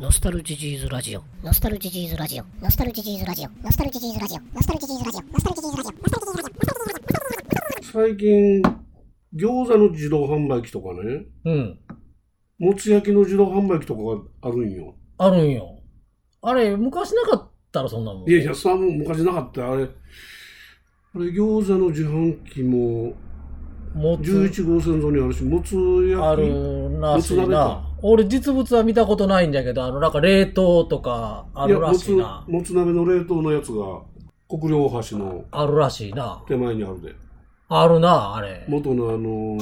ノスタルジジーズラジオ。ノスタルジジーズラジオ。ノスタルジジーズラジオ。ノスタルジジーズラジオ。ノスタルジジーズラジオ。ノスタルジジーズラジオ。ノスタルジジーズラジオ。最近、餃子の自動販売機とかね、うん。もつ焼きの自動販売機とかがあるんよ。あるんよ。あれ、昔なかったらそんなもん。いやいや、さ、もう昔なかったよあれ、あれ、餃子の自販機も、もつ11号線沿いにあるし、もつ焼き。あるらしなか。俺実物は見たことないんだけど、あの、なんか冷凍とかあるらしいな。もつ、鍋の冷凍のやつが、国領大橋のあるらしいな。手前にあるで。あるな、あれ。元のあの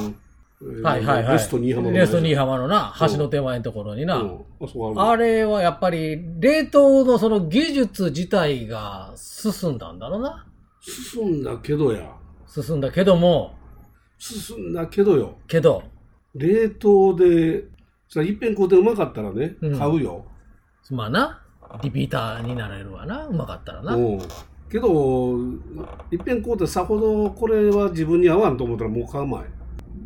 はいはいはい。レスト新居浜の。レスト新居浜のな、うん橋の手前のところにな。うんあそこある。あれはやっぱり、冷凍のその技術自体が進んだんだろうな。進んだけどや。進んだけども、進んだけどよ。けど、冷凍で、さ、一遍買うてうまかったらね、うん買うよ。まあな、リピーターになれるわな、うまかったらな。うん。けど、一遍買うてさほどこれは自分に合わんと思ったらもう買うまい。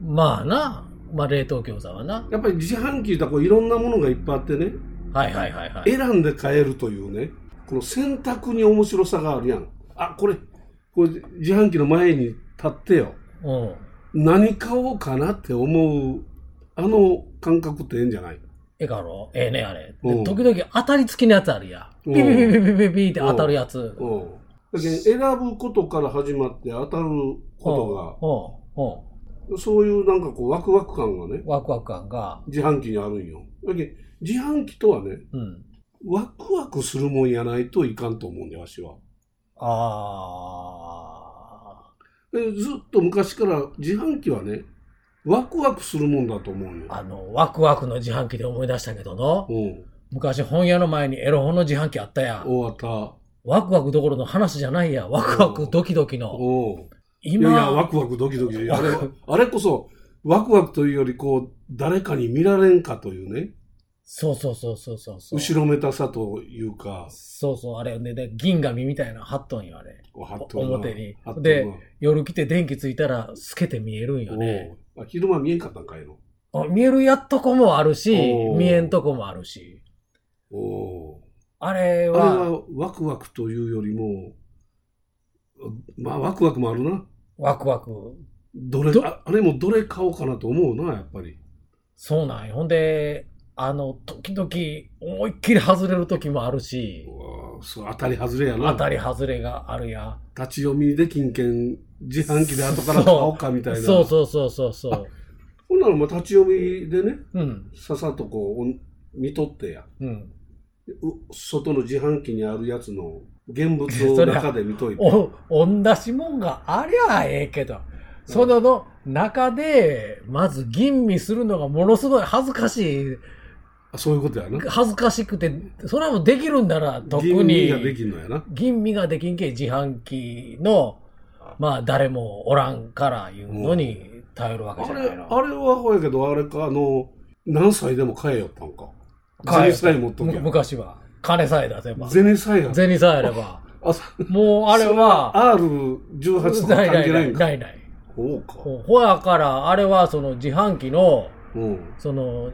まあな、まあ冷凍餃子はな。やっぱり自販機だこういろんなものがいっぱいあってね、はいはいはいはい。選んで買えるというね、この選択に面白さがあるやん。あ、これ、これ自販機の前に立ってよ。うん。何買おうかなって思う、あの感覚ってええんじゃない？ええかろええね、あれ。うんで時々当たり付きのやつあるやピピピピピピピって当たるやつ。うん。だけど選ぶことから始まって当たるこうん。うん。とが、そういうなんかこうワクワク感がね、ワクワク感が。自販機にあるんよ。だけど自販機とはね、うん。ワクワクするもんやないといかんと思うんだよ、わしは。あでずっと昔から自販機はね、ワクワクするもんだと思うよ。あ。あの、ワクワクの自販機で思い出したけどの。うん。昔本屋の前にエロ本の自販機あったやん。終わった。ワクワクどころの話じゃないや。ワクワクドキドキの。おうい今、やいや、ワクワクドキドキ。あれは、あれこそ、ワクワクというより、こう、誰かに見られんかというね、そうそうそうそうそうそう。後ろめたさというか、そうそう、あれね、で銀紙みたいなの貼っとんよ、あれ。こう貼っとるな表にで夜来て電気ついたら透けて見えるんよね。あ昼間見えんかったんかいの？あ見えるやっとこもあるし見えんとこもあるし。おうあれあれは、はワクワクというよりも、まあ、ワクワクもあるな。ワクワク。どれ、あれもどれ買おうかなと思うな、やっぱり。そうなんよ。ほんで、あの、時々思いっきり外れる時もあるし、そう当たり外れやな。当たり外れがあるや。立ち読みで金券、自販機で後から買おうかみたいな。そうそうそうそうそう。ほんならもう立ち読みでね、うん。ささっとこう、見とってや。うん。う外の自販機にあるやつの現物を 中で見といて。お、同じもんがありゃええけど、そのの中で、まず吟味するのがものすごい恥ずかしい。あそういうことやな。恥ずかしくて、それはもうできるんなら特吟に味ができんのやな。吟味ができんけ自販機の、まあ誰もおらんからいうのに頼るわけじあれ、ゃないの。あれはほやけど、あれか、あの、何歳でも買えよったんか？買え持っときむゃ。昔は。金さえ出せば。銭さえや。銭さえあれば。もうあれは、R18 とか関係ないんか？ないない。そうか。ほやから、あれはその自販機の、うん。その、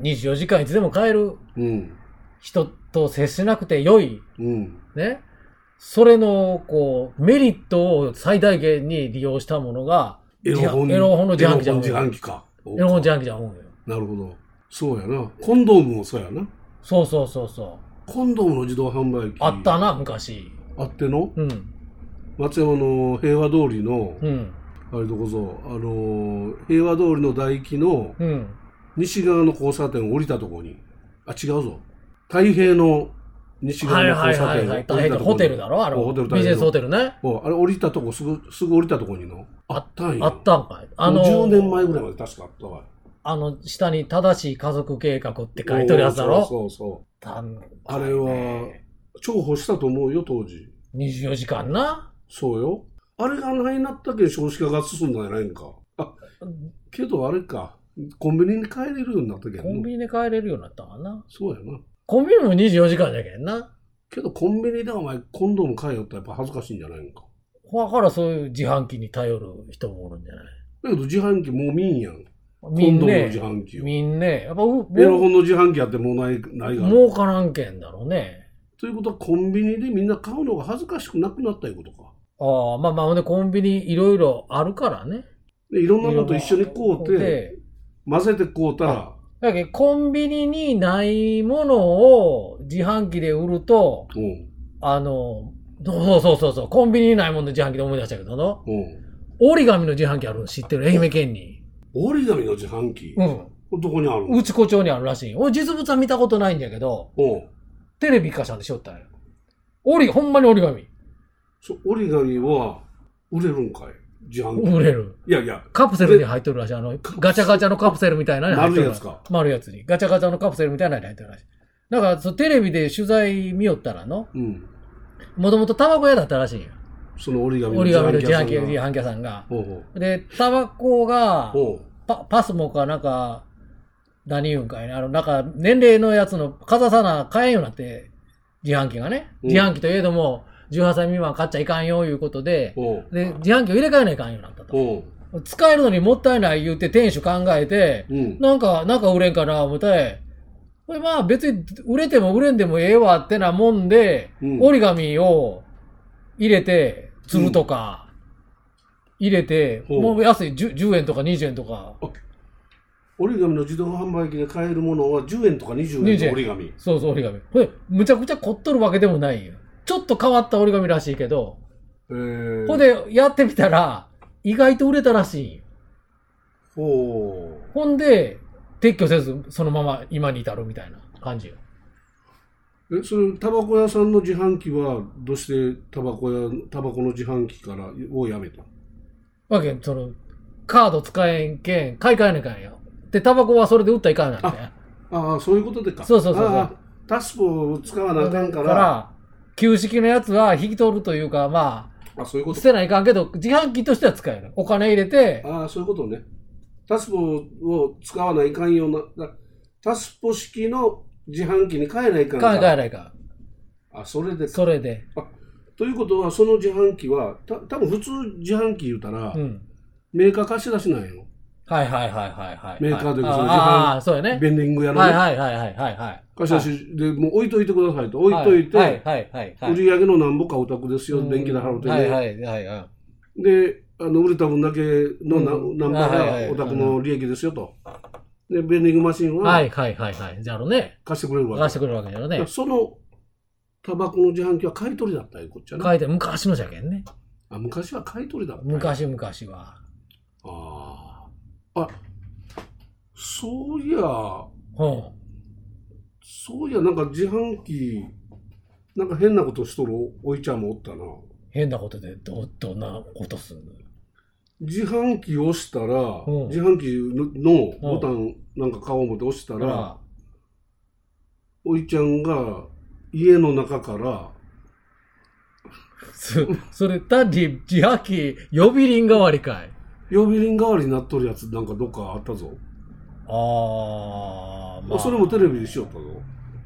24時間いつでも買えるうん。人と接しなくて良い、うん。ね。それの、こう、メリットを最大限に利用したものが、エロ本。の自販機じゃんエロ本自販機か。エロ本自販機じゃんよ。なるほど。そうやな。コンドームもそうやな。そうそうそうそう。コンドームの自動販売機。あったな、昔。あっての？うん。松山の平和通りの、うん。あれどこぞ、あのー、平和通りの大木のうん。西側の交差点を降りたとこに、あ、違うぞ。太平の西側はいの交差はいはいはい。点を降りたとこに大変ホテルだろ？あれ。ホテルビジネスホテルね。おあれ降りたとこ、すぐ、すぐ降りたとこにの。あったんよ。あったんかい。あの、10年前ぐらいまで確かあったわ。あの、下に正しい家族計画って書いてるやつだろ？そうそうそう。あれは、重宝したと思うよ、当時。24時間な？そうよ。あれがないなったけん少子化が進んだんじゃないんか。あ、けどあれか。コンビニに帰れるようになったけんのコンビニで帰れるようになったかな。そうやな。コンビニも24時間じゃけんな。けどコンビニでお前コンドーム買えよってやっぱ恥ずかしいんじゃないんか。だからそういう自販機に頼る人もおるんじゃない？だけど自販機もう見んやん。みんコンドームのね自、販機を。みんね、やっぱう、エロ本の自販機あってもうない、ないが。儲からんけんだろうね。ということはコンビニでみんな買うのが恥ずかしくなくなったいうことか。ああ、まあまあ、ほんでコンビニいろいろあるからね。でいろんなものと一緒に買うて、で混ぜて買うたら、だけどコンビニにないものを自販機で売ると、うん。あの、そうそうそうそう、コンビニにないもの自販機で思い出したけどの、うん。折り紙の自販機あるの知ってる？愛媛県に。折り紙の自販機？うん。どこにあるの？内子町にあるらしい。俺実物は見たことないんだけど、うん。テレビ化したんでしょったんよ。折り、ほんまに折り紙。そ折り紙は売れるんかい？自販機。売れる。いやいや、カプセルに入ってるらしい。あの、ガチャガチャのカプセルみたいなのに入ってる。丸いやつか丸いやつに。ガチャガチャのカプセルみたいなのに入ってるらしい。だから、テレビで取材見よったらの、うん。もともとタバコ屋だったらしいよ。その折り紙の自販機、屋自さんが販機屋さんが。ほうほうで、タバコが、パパスモかなんか、何言うんかいね。あの、なんか、年齢のやつの、かざさな、買えんようになって、自販機がね。うん自販機といえども、18歳未満買っちゃいかんよ、いうことで、で、自販機を入れ替えないかんようになったと。ほ使えるのにもったいない言って店主考えて、ううん。なんか、なんか売れんかな、思って、これまあ別に売れても売れんでもええわってなもんで、うん折り紙を入れて、釣るとか、入れて、ほうもう安い 10, 10円とか20円とか、折り紙の自動販売機で買えるものは10円とか20 20円円の折り紙。そうそう折り紙。これ、むちゃくちゃ凝っとるわけでもないよ。ちょっと変わった折り紙らしいけど、えー、ほんでやってみたら、意外と売れたらしい。ほう。ほんで、撤去せず、そのまま今に至るみたいな感じよ。え、それ、タバコ屋さんの自販機は、どうしてタバコ屋、タバコの自販機から、をやめたわけ、その、カード使えんけん、買い替えなきゃんよ。で、タバコはそれで売ったらいかんなんて。ああ、そういうことでか。そうそうそうそうタスポを使わなあかんか、ら、旧式のやつは引き取るというか、まあ、あそういうこと捨てないかんけど、自販機としては使える。お金入れて、ああ、そういうことね。タスポを使わないかんような、だタスポ式の自販機に変えないかんか。買い替えないかあ、それで。それで。ということは、その自販機は、た多分普通自販機言うたら、うん。メーカー貸し出しなんよ。はいはいはいはいはい。メーカーであそのああ、そうやね。ベンディング屋のね、はいはいはいはいはいはい。貸し出しで、もう置いといてくださいと。置いといて、はいはいはいはい。売り上げの何ぼかお宅ですよ、電気で払うてね。はいはいはいはい。で、あの売れた分だけのな、うんナンバはいはいはいーがお宅の利益ですよと。で、ベンディングマシンははいはいはいはい。じゃあのね、貸してくれるわけ。出してくれるわけだよね。そのタバコの自販機は買い取りだったいうこっちゃね。書いて、昔のじゃけんね。あ昔は買い取りだった。。昔々は。ああ。あ、そういや、うん。そういや、なんか自販機、なんか変なことしとるおいちゃんもおったな。変なことでど、どんなことすんの？自販機押したら、うん自販機のボタンなんか顔を持って押したら、あおいちゃんが家の中から、そそれ単に自販機呼び鈴代わりかい。呼び鈴代わりになっとるやつなんかどっかあったぞ。ああ、まあ。それもテレビでしよったぞ。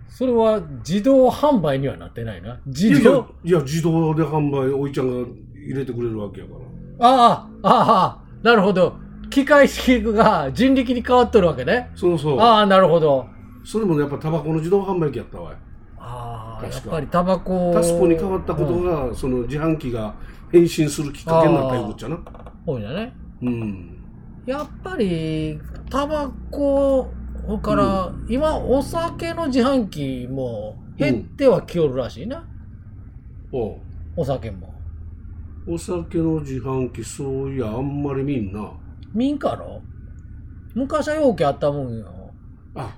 それは自動販売にはなってないな。自動、いや、自動で販売、おいちゃんが入れてくれるわけやから。ああ、ああ、なるほど。機械式が人力に変わっとるわけね。そうそう。ああ、なるほど。それもねやっぱタバコの自動販売機やったわい。ああ、やっぱりタバコ。タスポに変わったことうんが、その自販機が変身するきっかけになったいうこっちゃな。多いんだね。うん。やっぱり、タバコから、今、お酒の自販機も減ってはきよるらしいな。おうお酒も。お酒の自販機、そういや、あんまり見んな。民家の昔は容器あったもんよ。あ、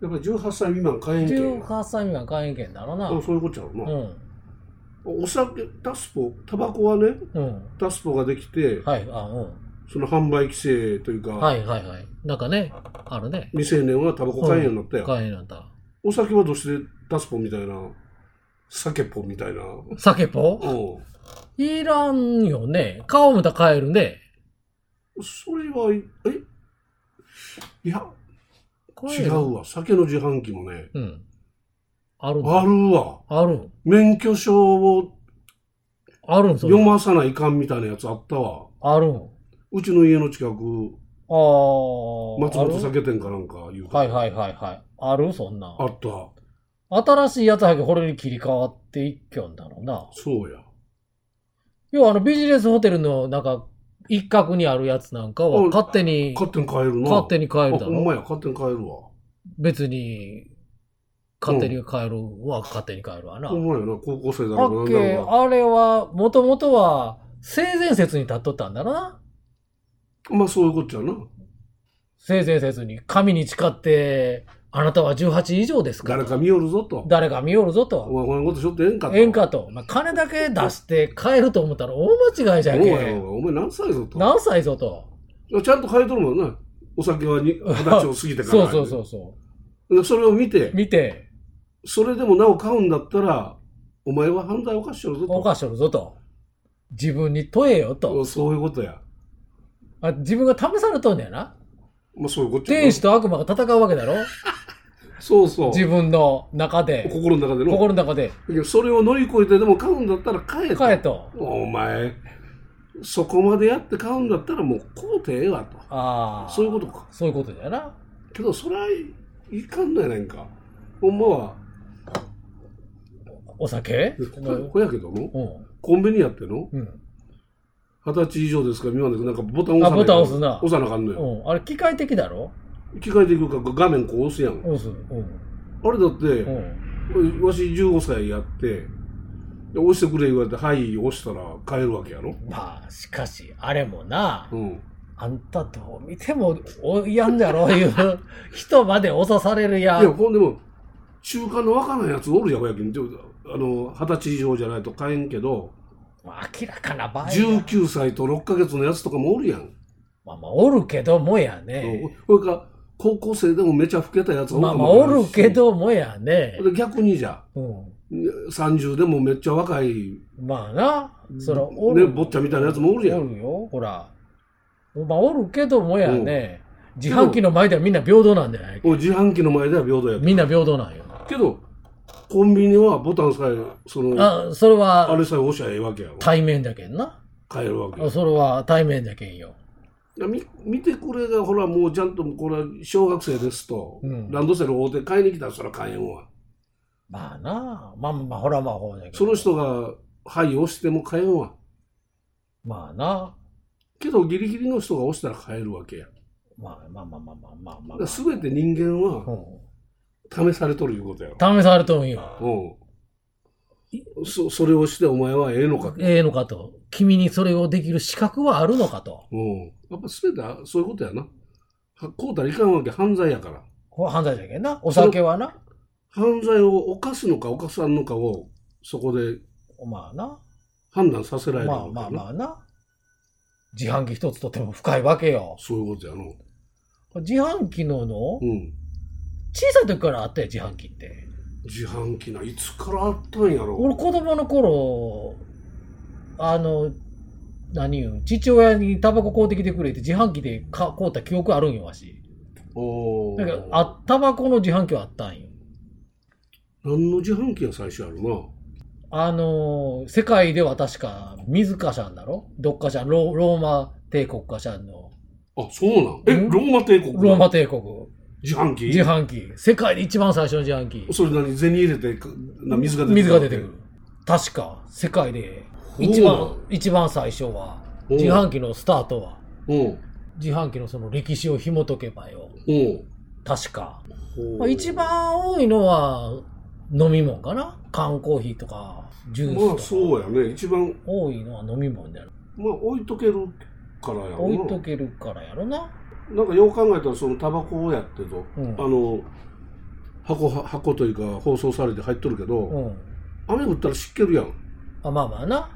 やっぱり18歳未満買えんけん。18歳未満会員権だろうな。あそういうことちゃうな。うん。お酒、タスポ、タバコはね、うん。タスポができて、はい、あ、うん。その販売規制というか、はいはいはい。なんかね、あるね。未成年はタバコ買えんようになったよ。会員なんだ。お酒はどうしてタスポみたいな、酒ポみたいな。酒ポうん。いらんよね。顔もた買えるね。それは、え？いや、買える違うわ。酒の自販機もね、うん。あるあるわ。ある。免許証をあるんそれ読まさないかんみたいなやつあったわ。あるん。うちの家の近く、ああ。松本酒店かなんか言うてたはいはいはいはい。あるそんなあ。った。新しいやつはこれに切り替わっていっきょんだろうな。そうや。要はあのビジネスホテルのなんか一角にあるやつなんかはうん勝手に、勝手に買えるな。勝手に買えるあ、だろ。ほんまや、勝手に買えるわ。別に、勝手に買えるは勝手に買えるわな。ほんまやな、高校生だあろうっけ、あれは、もともとは、性善説に立っとったんだろうな。まあそういうことやな。性善説に、神に誓って、あなたは18以上ですか誰か見よるぞと。誰か見よるぞおと。前こんなことしょってええんかと。ええんかと。まあ、金だけ出して買えると思ったら大間違いじゃんけ。お前何歳ぞと。何歳ぞと。ちゃんと書いとるもんな。お酒はに二十歳を過ぎてから。そうそうそうそでそれを見てう。、見て、それでもなお買うんだったら、お前は犯罪を犯しとるぞと。犯しとるぞと。自分に問えよと。そういうことや。あ自分が試されとんねやな。まあそういうことやな天使と悪魔が戦うわけだろ そうそう。自分の中で、心の中での。心の中で、それを乗り越えてでも買うんだったら買えと。買えと。お前、そこまでやって買うんだったらもう買うてええわと。ああ。そういうことか。そういうことだよな。けどそれはいかんのやないんか。ほんまは、お酒？ここやけどの、うん。コンビニやっての？うん。二十歳以上ですから見まんでなんかボタン押さなあボタン押すな押さなあかんのよ。うん。あれ、機械的だろ？機械でいくか画面こう押すやん。押す。うん。あれだって、うん。わし15歳やって、で押してくれ言われて、はい、押したら買えるわけやろ。まあ、しかし、あれもな、うん。あんたどう見ても、おやんだろいう 人まで押さされるやいや、ほんでも、中間の若ないやつおるやん、やけん。ちょあの、二十歳以上じゃないと買えんけど、まあ明らかな場合は19歳と6ヶ月のやつとかもおるやん。まあまあ、おるけどもやね。これから、高校生でもめちゃ老けたやつおるまあまあ、おるけ。どもやね。で逆にじゃ、うん。30でもめっちゃ若い、まあな、そら、おね、る。坊ちゃんみたいなやつもおるやん。おるよ、ほら。まあ、おるけどもやね。自販機の前ではみんな平等なんじゃない？もう自販機の前では平等やみんな平等なんよ。けど、コンビニはボタンさえ、その、ああ、それはれさえ押しゃええわけやろ。対面だけんな。買えるわけやあそれは対面だけんよ。み見てくれが、ほら、もうちゃんと、これは小学生ですと、うんランドセル大手買いに来たらそれは買えんわ。まあな、まあまあ、ほらまあほらだけど。その人が、はい、押しても買えんわ。まあな、けど、ギリギリの人が押したら買えるわけや。まあまあまあまあまあまあまあ、すべて人間はうん。試されとるいうことやろ。試されとんよ。うん。そ、それをしてお前はええのか。ええのかと。君にそれをできる資格はあるのかと。うん。やっぱすべてはそういうことやな。はこうたらいかんわけ、犯罪やから。犯罪だけんな。お酒はな。犯罪を犯すのか犯さんのかを、そこでまあな。判断させられるまあ。まあまあな。自販機一つとっても深いわけよ。そういうことやの。自販機ののうん。小さい時からあったよ、自販機って。自販機な、いつからあったんやろ。俺子供の頃、あの、何言う父親にタバコ買うてきてくれって自販機でか買うた記憶あるんよ、わし。おーだから、あ、タバコの自販機はあったんよ。何の自販機が最初あるな。あのー世界では確か水かしゃんだろどっかしゃん、ロローマ帝国かしゃんの。あ、そうなん？え、ん？ローマ帝国ローマ帝国。自販機？自販機。世界で一番最初の自販機。それ何？銭入れて水が出て水が出てくる。確か、世界で一ほ番、一番最初は、うん自販機のスタートは、うん。自販機のその歴史を紐解けばよ。うん。確か。まあ、一番多いのは飲み物かな？缶コーヒーとか、ジュースとか。まあそうやね。一番、多いのは飲み物だよ。まあ置いとけるからやろな。置いとけるからやろな。なんかよう考えたらそのタバコをやってと、うんあの、箱、箱というか包装されて入っとるけど、うん。雨降ったら湿気るやん。あ、まあまあな。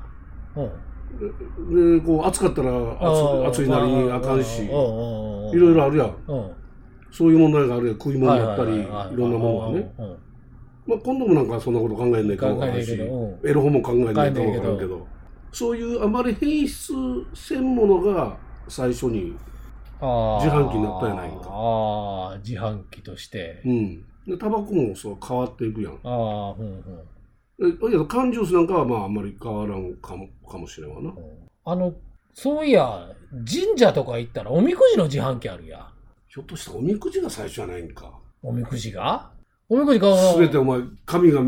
うん。で、こう暑かったら暑暑いなりにあかんし、いいろいろあるやん。うん。そういう問題があるやん。食い物やったり、いろんなものがね。うん。まあ今度もなんかそんなこと考えないかもわからんし、エロ本も考えないかもけけど、そういうあまり変質せんものが最初に、自販機になったやないんかああ、自販機としてう。ん。で、タバコもそう変わっていくやん。ああ、うんうん。えだけど缶ジュースなんかはまああんまり変わらんかもかもしれんわな。あの、そういや、神社とか行ったらおみくじの自販機あるや。ひょっとしたらおみくじが最初じゃないんか。おみくじが？おみくじが、すべてお前、紙が、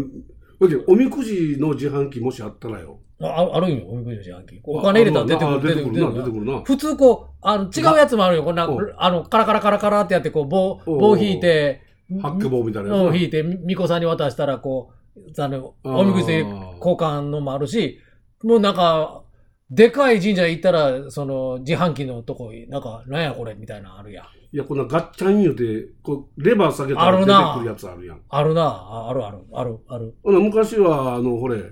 おみくじの自販機もしあったらよ。ああるんよ、おみくじの自販機。お金入れたら出てくる、あ出てくるな、出てくるな。普通こう、あの、違うやつもあるよ。こんなうん、あの、カラカラカラカラってやって、こう、棒、うん棒引いて、ハッケ棒みたいなうん、やつ引いて、みこさんに渡したら、こう、あの、おみくじで交換のもあるし、もうなんか、でかい神社行ったら、その、自販機のとこ、なんか、なんやこれみたいなのあるやん。いや、こんなガッチャン言うて、こう、レバー下げたら出てくるやつあるやん。あるなああるある、ある、ある。昔は、あの、ほれ、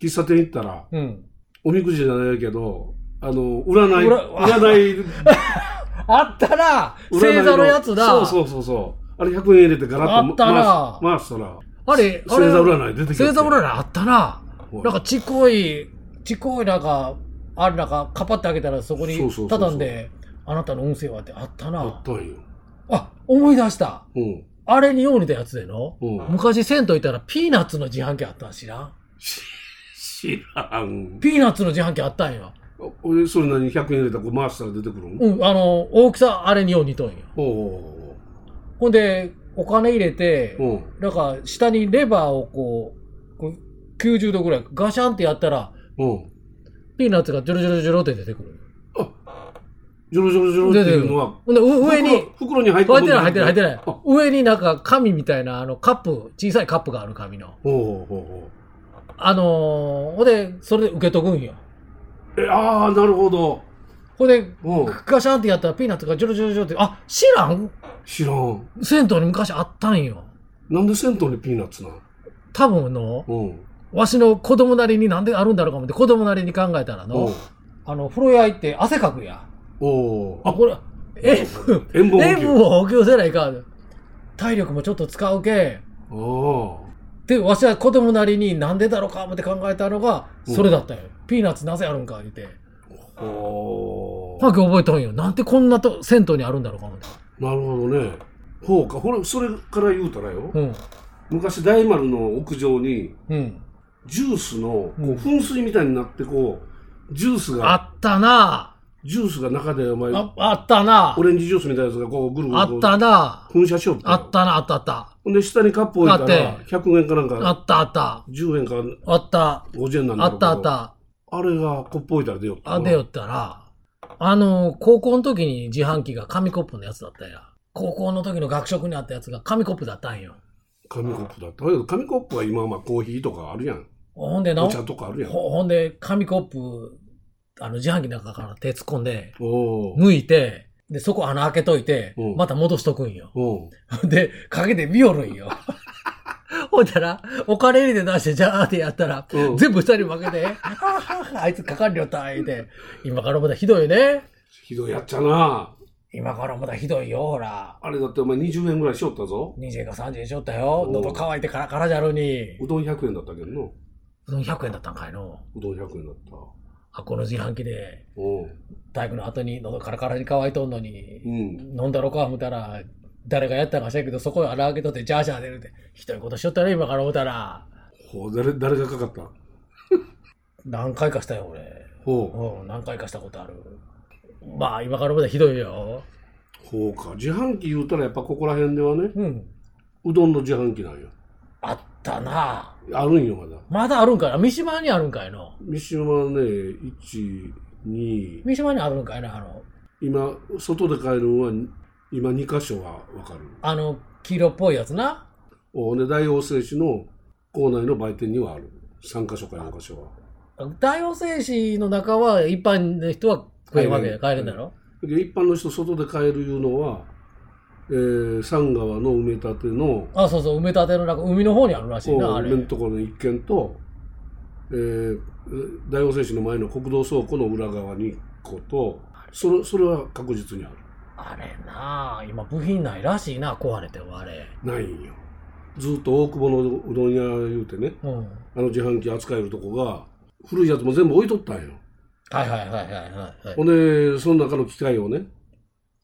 喫茶店行ったら、うん。おみくじじゃないけど、あの、占い、占い、あったな占い星座のやつだそうそうそうそう。あれ100円入れてガラッと回す回したら、あれ、あ星れ座占い出てきて。星座占いあったななんかちっこい、ちっこいなんか、あれなんか、カパって開けたらそこに畳んで、あなたの運勢はってあったあなったんよ。あ、思い出した。うん。あれによう似たやつでの、うん。昔銭湯行ったらピーナッツの自販機あったん知らん知らん。ピーナッツの自販機あったんよ。俺、それ何 ?100 円入れたらこう回したら出てくるん？うん、あの、大きさあれによう似とんよ。ほほんで、お金入れてう、うん。なんか下にレバーをこう、こう90度ぐらいガシャンってやったら、うん。ピーナッツがジョロジョロジョロって出てくる。ジョロジョロジョロっていうのは、ほんで、う上に、袋袋に入って入ってない、入ってない、入ってないあ。上になんか紙みたいな、あの、カップ、小さいカップがある紙の。ほうほうほうほあのー、ほんで、それで受けとくんよ。う。え、ああ、なるほど。ほんで、うん。ガシャンってやったらピーナッツがジョロジョロジョロって、あ、知らん？知らん。銭湯に昔あったんよ。なんで銭湯にピーナッツなん？多分の、うん。わしの子供なりになんであるんだろうかもって、子供なりに考えたらおのう、あの、風呂屋行って汗かくや。おうあ、これ、え、塩分塩分を補給せないかん。体力もちょっと使うけ。ああ。で、わしは子供なりになんでだろうか思って考えたのが、うんそれだったよ。ピーナッツなぜあるんか言って。おパーク覚えたんよ。なんでこんなと銭湯にあるんだろうか。なるほどね。ほうか。ほれ、それから言うたらよ。うん。昔大丸の屋上に、うん。ジュースの、こう噴水みたいになって、こう、ジュースあが、ったなジュースが中で、お前、あ、あったなオレンジジュースみたいなやつが、こう、ぐるぐるこうあったな噴射しよっあったな、あったあった。ほんで、下にカップ置いたら、あって100円かなんあか、ったあった。10円かあった。50円なんだろうけどあったあった。あれがコップ置いたら出よったな。あ、でよったら、あの、高校の時に自販機が紙コップのやつだったや。高校の時の学食にあったやつが紙コップだったんよ。紙コップだった。だけど紙コップは今はまあコーヒーとかあるやん。ほんでな、お茶とかあるやん。ほほんで、紙コップ、あの、自販機の中から手突っ込んで、おお。剥いて、で、そこ穴開けといてうん、また戻しとくんよ。で、かけて見よるんよ。ほんだら、お金入れて出して、じゃーってやったら、うん全部下に負けて、あ ああいつかかんりょった、言うて、今からまだひどいね。ひどいやっちゃな。今からまだひどいよ、ほら。あれだってお前20円ぐらいしよったぞ。20円か30円しよったよ。うん喉乾いてカラカラじゃろに。うどん100円だったけどの。うどん100円だったんかいの。うどん100円だった。あ、この自販機で、おう体育の後に喉カラカラに乾いとんのに、うん。飲んだろか思ったら、誰がやったんか知らんけど、そこに穴開けとってジャージャー出るって、ひどいことしよったね、今から思ったら。ほう、誰、誰がかかった？何回かしたよ、俺。ほうん、何回かしたことある。まあ、今から思ったらひどいよ。う。ほうか。自販機言うたらやっぱここら辺ではね、うん。うどんの自販機なんよ。あったなあるんよ、まだ。まだあるんかいな？三島にあるんかいの？三島ね、1、2、三島にあるんかいなあの、今、外で買えるのは、今2箇所はわかる。あの、黄色っぽいやつな？おで、大王製紙の校内の売店にはある。3箇所か4箇所は。大王製紙の中は一般の人は車で帰れるんだろ、で一般の人外で買えるいうのは、えー、三川の埋め立ての、あ、そうそう、埋め立ての中、海の方にあるらしいな、あれ。のところの一軒と、えー、大王製紙の前の国道倉庫の裏側に1個と、それそれは確実にある。あれなあ今部品ないらしいな、壊れてもあれ。ないんよ。ずっと大久保のうどん屋言うてね、うん。あの自販機扱えるとこが、古いやつも全部置いとったんよ。はいはいはいはいはい。ほんで、その中の機械をね、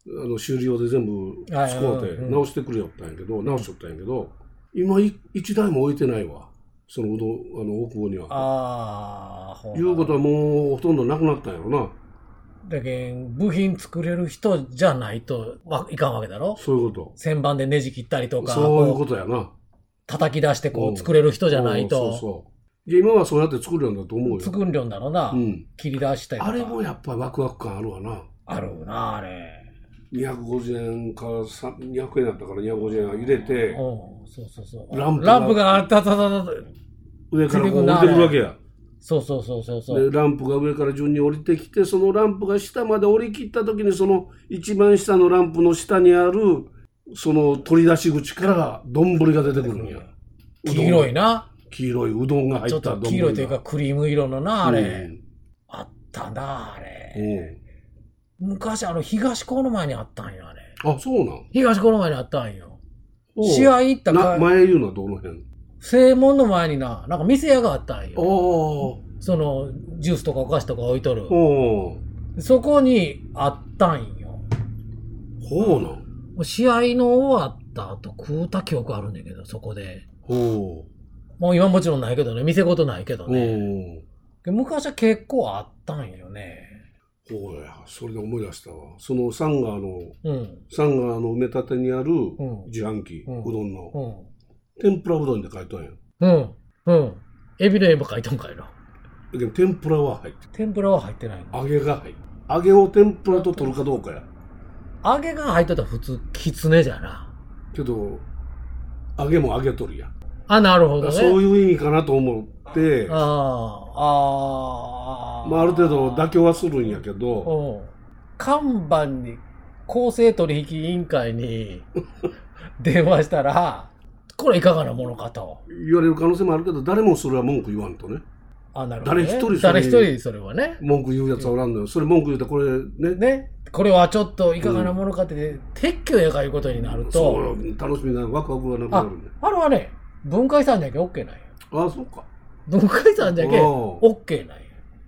あの修理用で全部はい使うて直してくれよったんやけど、直しとったんやけど、今い一台も置いてないわ。そのうどん、あの、大久保には。ああ、いうことはもうほとんどなくなったんやろな。だけん部品作れる人じゃないとわいかんわけだろ？そういうこ旋盤でネジ切ったりとと。か、そういうことやな。叩き出してこううん作れる人じゃないうんそうと、そう。いや今はそうやって作るんだと思うよ。作るんだろうな、うん。切り出したりとか。あれもやっぱりワクワク感あるわな。あるな、あれ。250円からさ200円だったから250円入れて、うん、そうそうそう。ランプがランプがあったたたた上からこう降りてくるわけや。そうそうそうそうそう。でランプが上から順に降りてきてそのランプが下まで降り切った時にその一番下のランプの下にあるその取り出し口から丼が出てくるんや黄色いなな。黄色いうどんが入ちょっ丼がったと黄色いというかクリーム色のな、あれ。うんあったな、あれ。うん昔あの東高の前にあったんや、あれ。あそうなん？東高の前にあったんよ。試合行ったなか、前言うのはどの辺？正門の前にな、なんか店屋があったんよ。おその、ジュースとかお菓子とか置いとる。おそこにあったんよ。ほうなん試合の終わった後食うた記憶あるんだけど、そこで。ほもう今もちろんないけどね、店ごとないけどうね。ほ昔は結構あったんよね。うほうやそれで思い出したわそのサンガーのうん。サンガーの埋め立てにあるん自販機、ううんどんのうん。天ぷらうどんで書いたんやうん。うん。エビの絵も描いとんかいな。だけど天ぷらは入ってる天ぷらは入ってないの。揚げが入ってる揚げを天ぷらと取るかどうかや揚げが入っとったら普通、きつねじゃな。けど揚げも揚げとるやん、あ、なるほどね。そういう意味かなと思ってああ、ああ。まあ、ある程度妥協はするんやけどうん。看板に、公正取引委員会に 電話したら、これいかがなものかと。言われる可能性もあるけど誰もそれは文句言わんとねあ、なるほど、ね。誰一人それ誰一人それはね。文句言うやつはおらんのよそれ文句言うたらこれねね。これはちょっといかがなものかって、撤去やかいうことになると、そう楽しみなワクワクがなくなあるんで、あれはね、文化遺産じゃけ OK なんや。ああそうか文化遺産じゃけお OK なんや。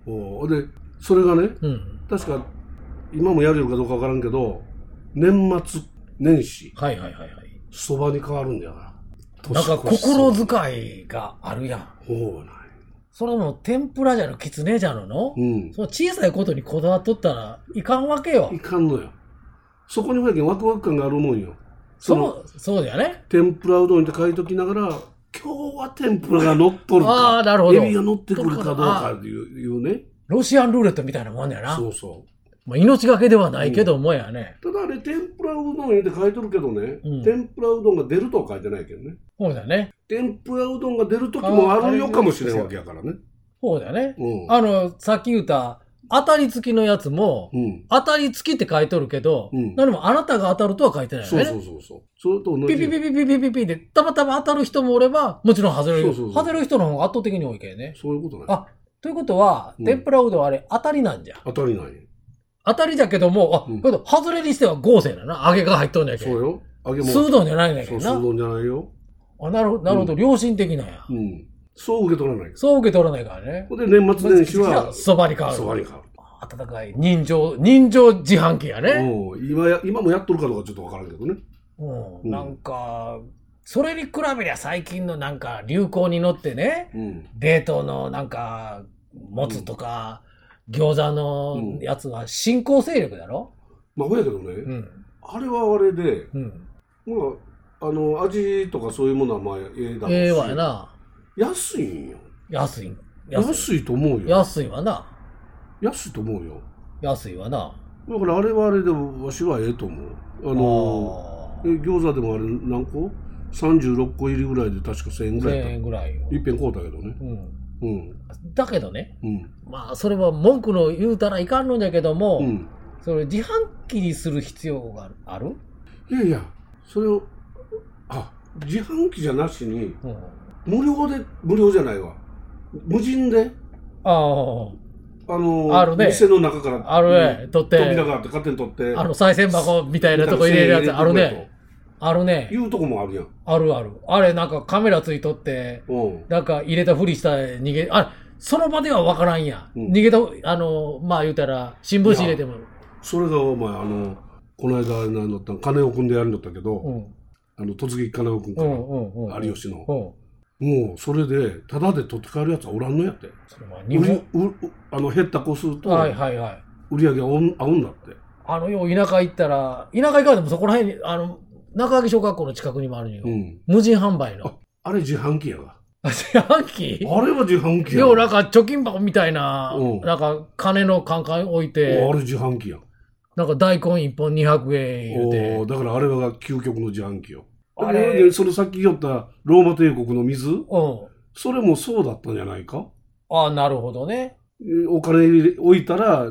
おでそれがねうん。確か今もやれるかどうかわからんけど年末年始はいはいはいはい。そばに変わるんだからなんか心遣いがあるやん。ほうなそれも天ぷらじゃの、きつねじゃのの、うんその小さいことにこだわっとったらいかんわけよい。かんのよそこにほやけんワクワク感があるもんよそのそう、そうだよね。天ぷらうどんって書いときながら今日は天ぷらが乗っとるかああ、なるほど。エビが乗ってくるかどうかっていうねロシアンルーレットみたいなもんだよな。そうそうまあ、命がけではないけどもやね。ただあれ天ぷらうどん言うて書いとるけどね、うん天ぷらうどんが出るとは書いてないけどねそうだよね。天ぷらうどんが出る時もあるよかもしれんわけやからねそうだよね。うんあの、さっき言った、当たり付きのやつも、うん当たり付きって書いとるけど、うん何もあなたが当たるとは書いてないよそうね。そうそうそう。それと同ピじ。ピピピピピピピで、たまたま当たる人もおれば、もちろん外れそる。うそうそう外れる人の方が圧倒的に多いけどね。そういうことね。あということは、うん天ぷらうどんあれ当たりなんじゃ。当たりない。当たりじゃけども、あ、うんけど外れにしては合成だな。揚げが入っとんじゃけそう。よ。揚げも。素うじゃないんだけどな、素うな。どじゃないよ。あなるほど、なるほど、良心的なんや。うん。そう受け取らないそう受け取らないからね。ほんで年末年始はそばに変わる。そばに変わる温かい人情、人情自販機やね。うん今や今もやっとるかどうかちょっとわからんけどねうん。うんなんか、それに比べりゃ最近のなんか流行に乗ってね、うん冷凍のなんか、もつとか、餃子のやつは新興勢力だろ？まあほやけどね、うん。あれはあれでうん。まああの味とかそういうものはまあええだろうしええわやな。安いんよ。安い。安い。と思うよ。安いわな。安いと思うよ。安いわな。だからあれはあれでわしはええと思う。あのあえ餃子でもあれ何個 ?36 個入りぐらいで確か1000円ー1000ぐらいだっ円ぐらいいっぺん買うたけどね。うん。うん。だけどね、うん。まあ、それは文句の言うたらいかんのじゃけども、うん。それ自販機にする必要がある？いやいやそれをあ自販機じゃなしにうん。無料で無料じゃないわ無人で？ああのあるね店の中からあ、あるね。取って、扉があって勝手に取ってあの、再銭箱みたいなとこ入れるやつあるね。あるね。いうとこもあるやんあるある。あれなんかカメラついとって、うんなんか入れたふりした逃げ、あその場ではわからんや。うん逃げた、あの、まあ言うたら、新聞紙入れても。それがお前あのこの間何だったの金尾君でやるんだったけど、うん。あの突撃金尾君から、うんうんうん。有吉の、うん。もうそれでタダで取って帰るやつはおらんのやってそれは売日本。あの減った個数と、はいはいはい。売り上げ合うん合うんだって。あの、よう田舎行ったら、田舎行かでもそこら辺に、あの、中垣小学校の近くにもあるんよ。うん。無人販売の。あれ自販機やが。あ、自販機？あれは自販機やようなんか貯金箱みたいな、うんなんか金のカンカン置いあて、れ自販機や。なんか大根一本200円言うおてー。だからあれが究極の自販機よ。ああれれで、そのさっき言ったローマ帝国の水？うん。それもそうだったんじゃないか？ああ、なるほどね。えお金置いたら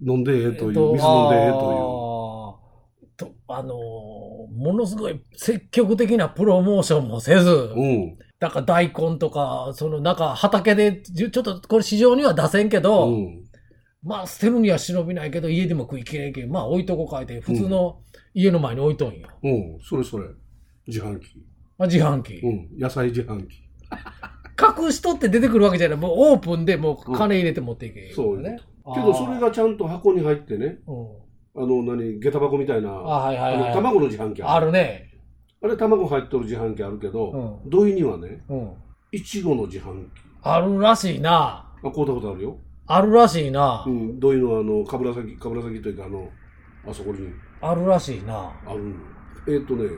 飲んでええという、水飲んでええとあーと、あのーものすごい積極的なプロモーションもせず、いう。うん。なんか大根とか、そのなんか畑で、ちょっとこれ市場には出せんけど、うん。まあ捨てるには忍びないけど、家でも食いきれんけん、まあ置いとこかいて、普通の家の前に置いとんよ。うん。それそれ。自販機。まあ、自販機。うん。野菜自販機。隠しとって出てくるわけじゃない。もうオープンでもう金入れて持っていけ、そうね。けどそれがちゃんと箱に入ってね、うんあの、何、下駄箱みたいな、あ、はいはいはい。あの卵の自販機あるね。あれ卵入っとる自販機あるけど、うん土井にはね、うん。いちごの自販機。あるらしいな。あ、買うたことあるよ。あるらしいな。うん。土井のあの、かぶら先、かぶら先というかあの、あそこにあるらしいな。あるの。えっ、とね、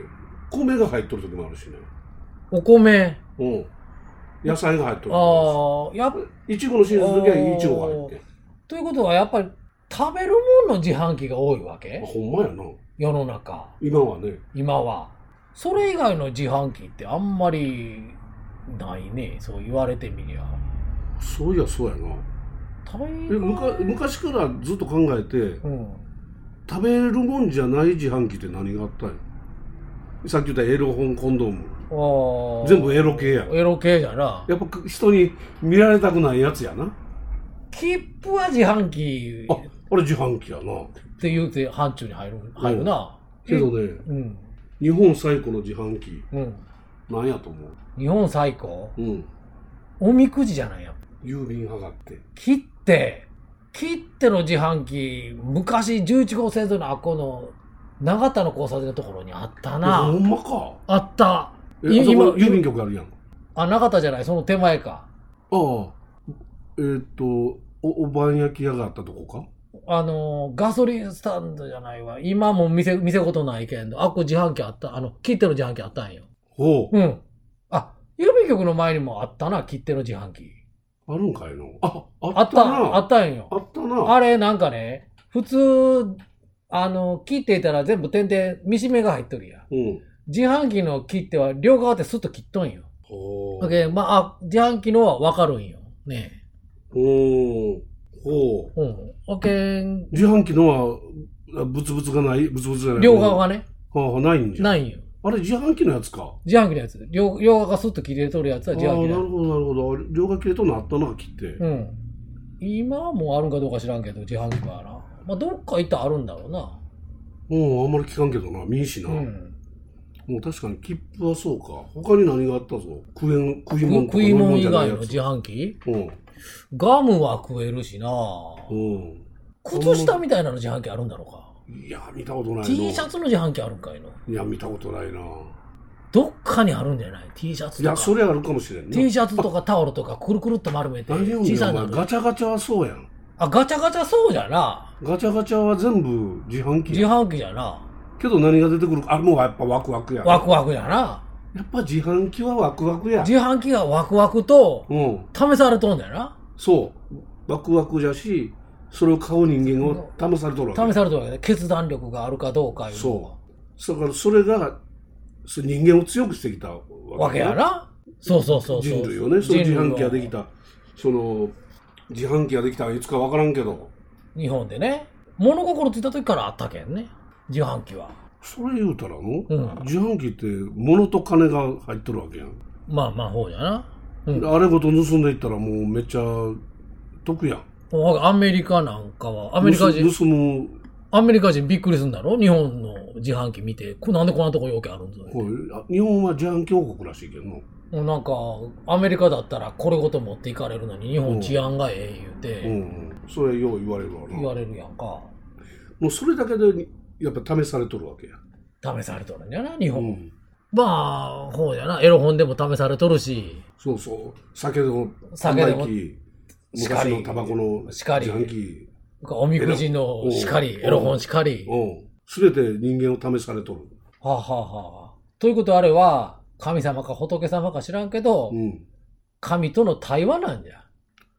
米が入っとる時もあるしね。お米。うん。野菜が入っとる時もああ、やっあるし。いちごのシーズンの時はいちごが入って。ということはやっぱり食べるものの自販機が多いわあ、けほんまやな。世の中。今はね。今は。それ以外の自販機ってあんまりないね。そう言われてみりゃ。そういや、そうやな。食べえむか昔からずっと考えて、うん。食べるもんじゃない自販機って何があったんや？さっき言ったエロ本コンドーム。全部エロ系や。エロ系じゃな。やっぱ人に見られたくないやつやな。切符は自販機あ、あれ自販機やな。って言うて範疇に入る、入るな。けどね、うん。日本最古の自販機、うん。なんやと思日本最高ううん。おみくじじゃないや。郵便はがって。切って、切っての自販機、昔11号製造のあっこの、長田の交差点のところにあったほな。んまか。あった。え、今郵便局あるやん。あ、長田じゃない、その手前か。ああ。えーっと、お、おばん焼き屋があったとこか？あの、ガソリンスタンドじゃないわ。今も店、店ことないけんど、あっこ自販機あった。あの、切手の自販機あったんよ。ほう。うん。あ、郵便局の前にもあったな、切手の自販機。あるんかいのあ、ああった、ったな。あったんよ。あったな。あれ、なんかね、普通、あの、切っていたら全部点々、見しめが入っとるやん。うん。自販機の切手は両側でスッと切っとんよ。ほう。まあ、あ自販機のはわかるんよ。ねほう。ほう。うん。おけん、自販機のは、あブツブツがないブツブツじゃない両側がね、はあ、ないんじゃ。ないんよ。あれ、自販機のやつか。自販機のやつ。両両側がスッと切れとるやつはああ、自販機のやなるほど、なるほど。両側切れとんのあったのが切って。つ。うん。今はもうあるんかどうか知らんけど、自販機はな。まあ、どっか行ったらあるんだろうな。うん、あんまり聞かんけどな。見んしな。うん。もう確かに切符はそうか。他に何があったぞ。食えん、食い物とか食い物以外の自販機？つうん。ガムは食えるしな。うん。靴下みたいなの自販機あるんだろうか。いや、見たことないの。T シャツの自販機あるんかいの。いや、見たことないな。どっかにあるんじゃない ?T シャツとか。いや、それあるかもしれんな。T シャツとかタオルとかくるくるっと丸めて何言うんだよ、お前。小さいのガチャガチャはそうやん。あ、ガチャガチャそうじゃな。ガチャガチャは全部自販機や。自販機じゃな。けど何が出てくるか、あ、もうやっぱワクワクや。ワクワクじゃな。やっぱ自販機はワクワクや。自販機がワクワクとうん。試されとんだよな。そう。ワクワクじゃし、それを買う人間を試されとるわけ。試されとるわけで、決断力があるかどうかいうのそう。だからそれが、それ人間を強くしてきたわがわけやな。そうそうそうそう。人類をね、その自販機ができた。た。その、自販機ができたのはいつかわからんけど、日本でね。物心ついた時からあったけんね。自販機は。それ言うたらの、うん自販機って物と金が入っとるわけやん。まあまあ、ほうじゃな。うんあれごと盗んでいったらもうめっちゃ得やん。アメリカなんかは、アメリカ人、盗む、アメリカ人びっくりするんだろ？日本の自販機見て。こなんでこんなとこ容器あるんだこうあ日本は自販機王国らしいけどの。もうなんか、アメリカだったらこれごと持っていかれるのに日本治安がええ言うて、うんうん。それよう言われるわな。言われるやんか。もうそれだけでやっぱ試されとるわけや。試されとるんじゃな日本。うん。まあ、ほうじゃな。エロ本でも試されとるし、そうそう。酒の酒でも昔のタバコの自しかり。おみくじのしかり、うんエロ本しかり。うん。すべて人間を試されとる。はあ、はあはあ、ということはあれは、神様か仏様か知らんけど、うん。神との対話なんじゃ。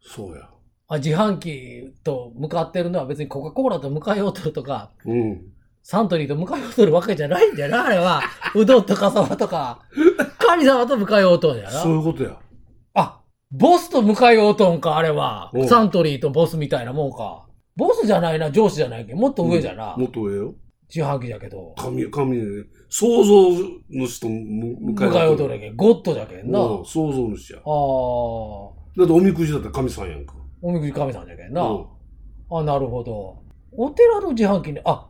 そうや。あ自販機と向かってるのは別にコカ・コーラと向かいようとるとか、うん。サントリーと向かいようとるわけじゃないんだよな、あれは。うどんとかそばとか、神様と向かいようとんやな。そういうことや。あ、ボスと向かいようとんか、あれはう。んサントリーとボスみたいなもんか。ボスじゃないな、上司じゃないけん。もっと上じゃな。もっと上よ。自販機じゃけど。神、神、創造主と向向かいようとるやけん。ゴッドじゃけんな。あうん創造主や。あー。おだっておみくじだって神さんやんか。みくじ神さんじゃけんな。うんあ、なるほど。お寺の自販機に、あ、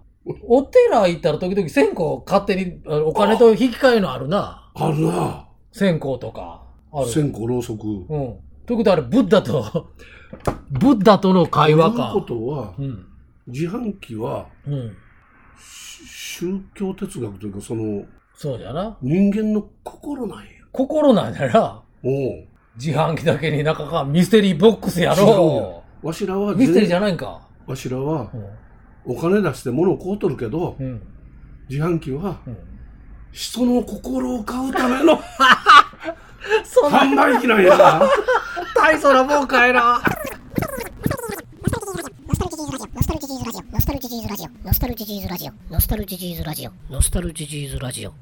お寺行ったら時々線香勝手にあお金と引き換えのあるな。あるな。線香とか。ある。線香、ろうそく。うん。ということはあれ、ブッダと、ブッダとの会話か。ということは、うん。自販機はうん。し宗教哲学というか、そのそうじゃな。人間の心なんや。心なんだな。おう自販機だけに中がミステリーボックスや違うろわしらはミステリーじゃないんか。わしらはうん。お金出して物を買うとるけど、うん。自販機はうん。人の心を買うための 販売機なんやな。大層なもんかいな。ノスタルジーズラジオノスタルジーズラジオノスタルジーズラジオノスタルジーズラジオノスタルジーズラジオノスタルジーズラジオ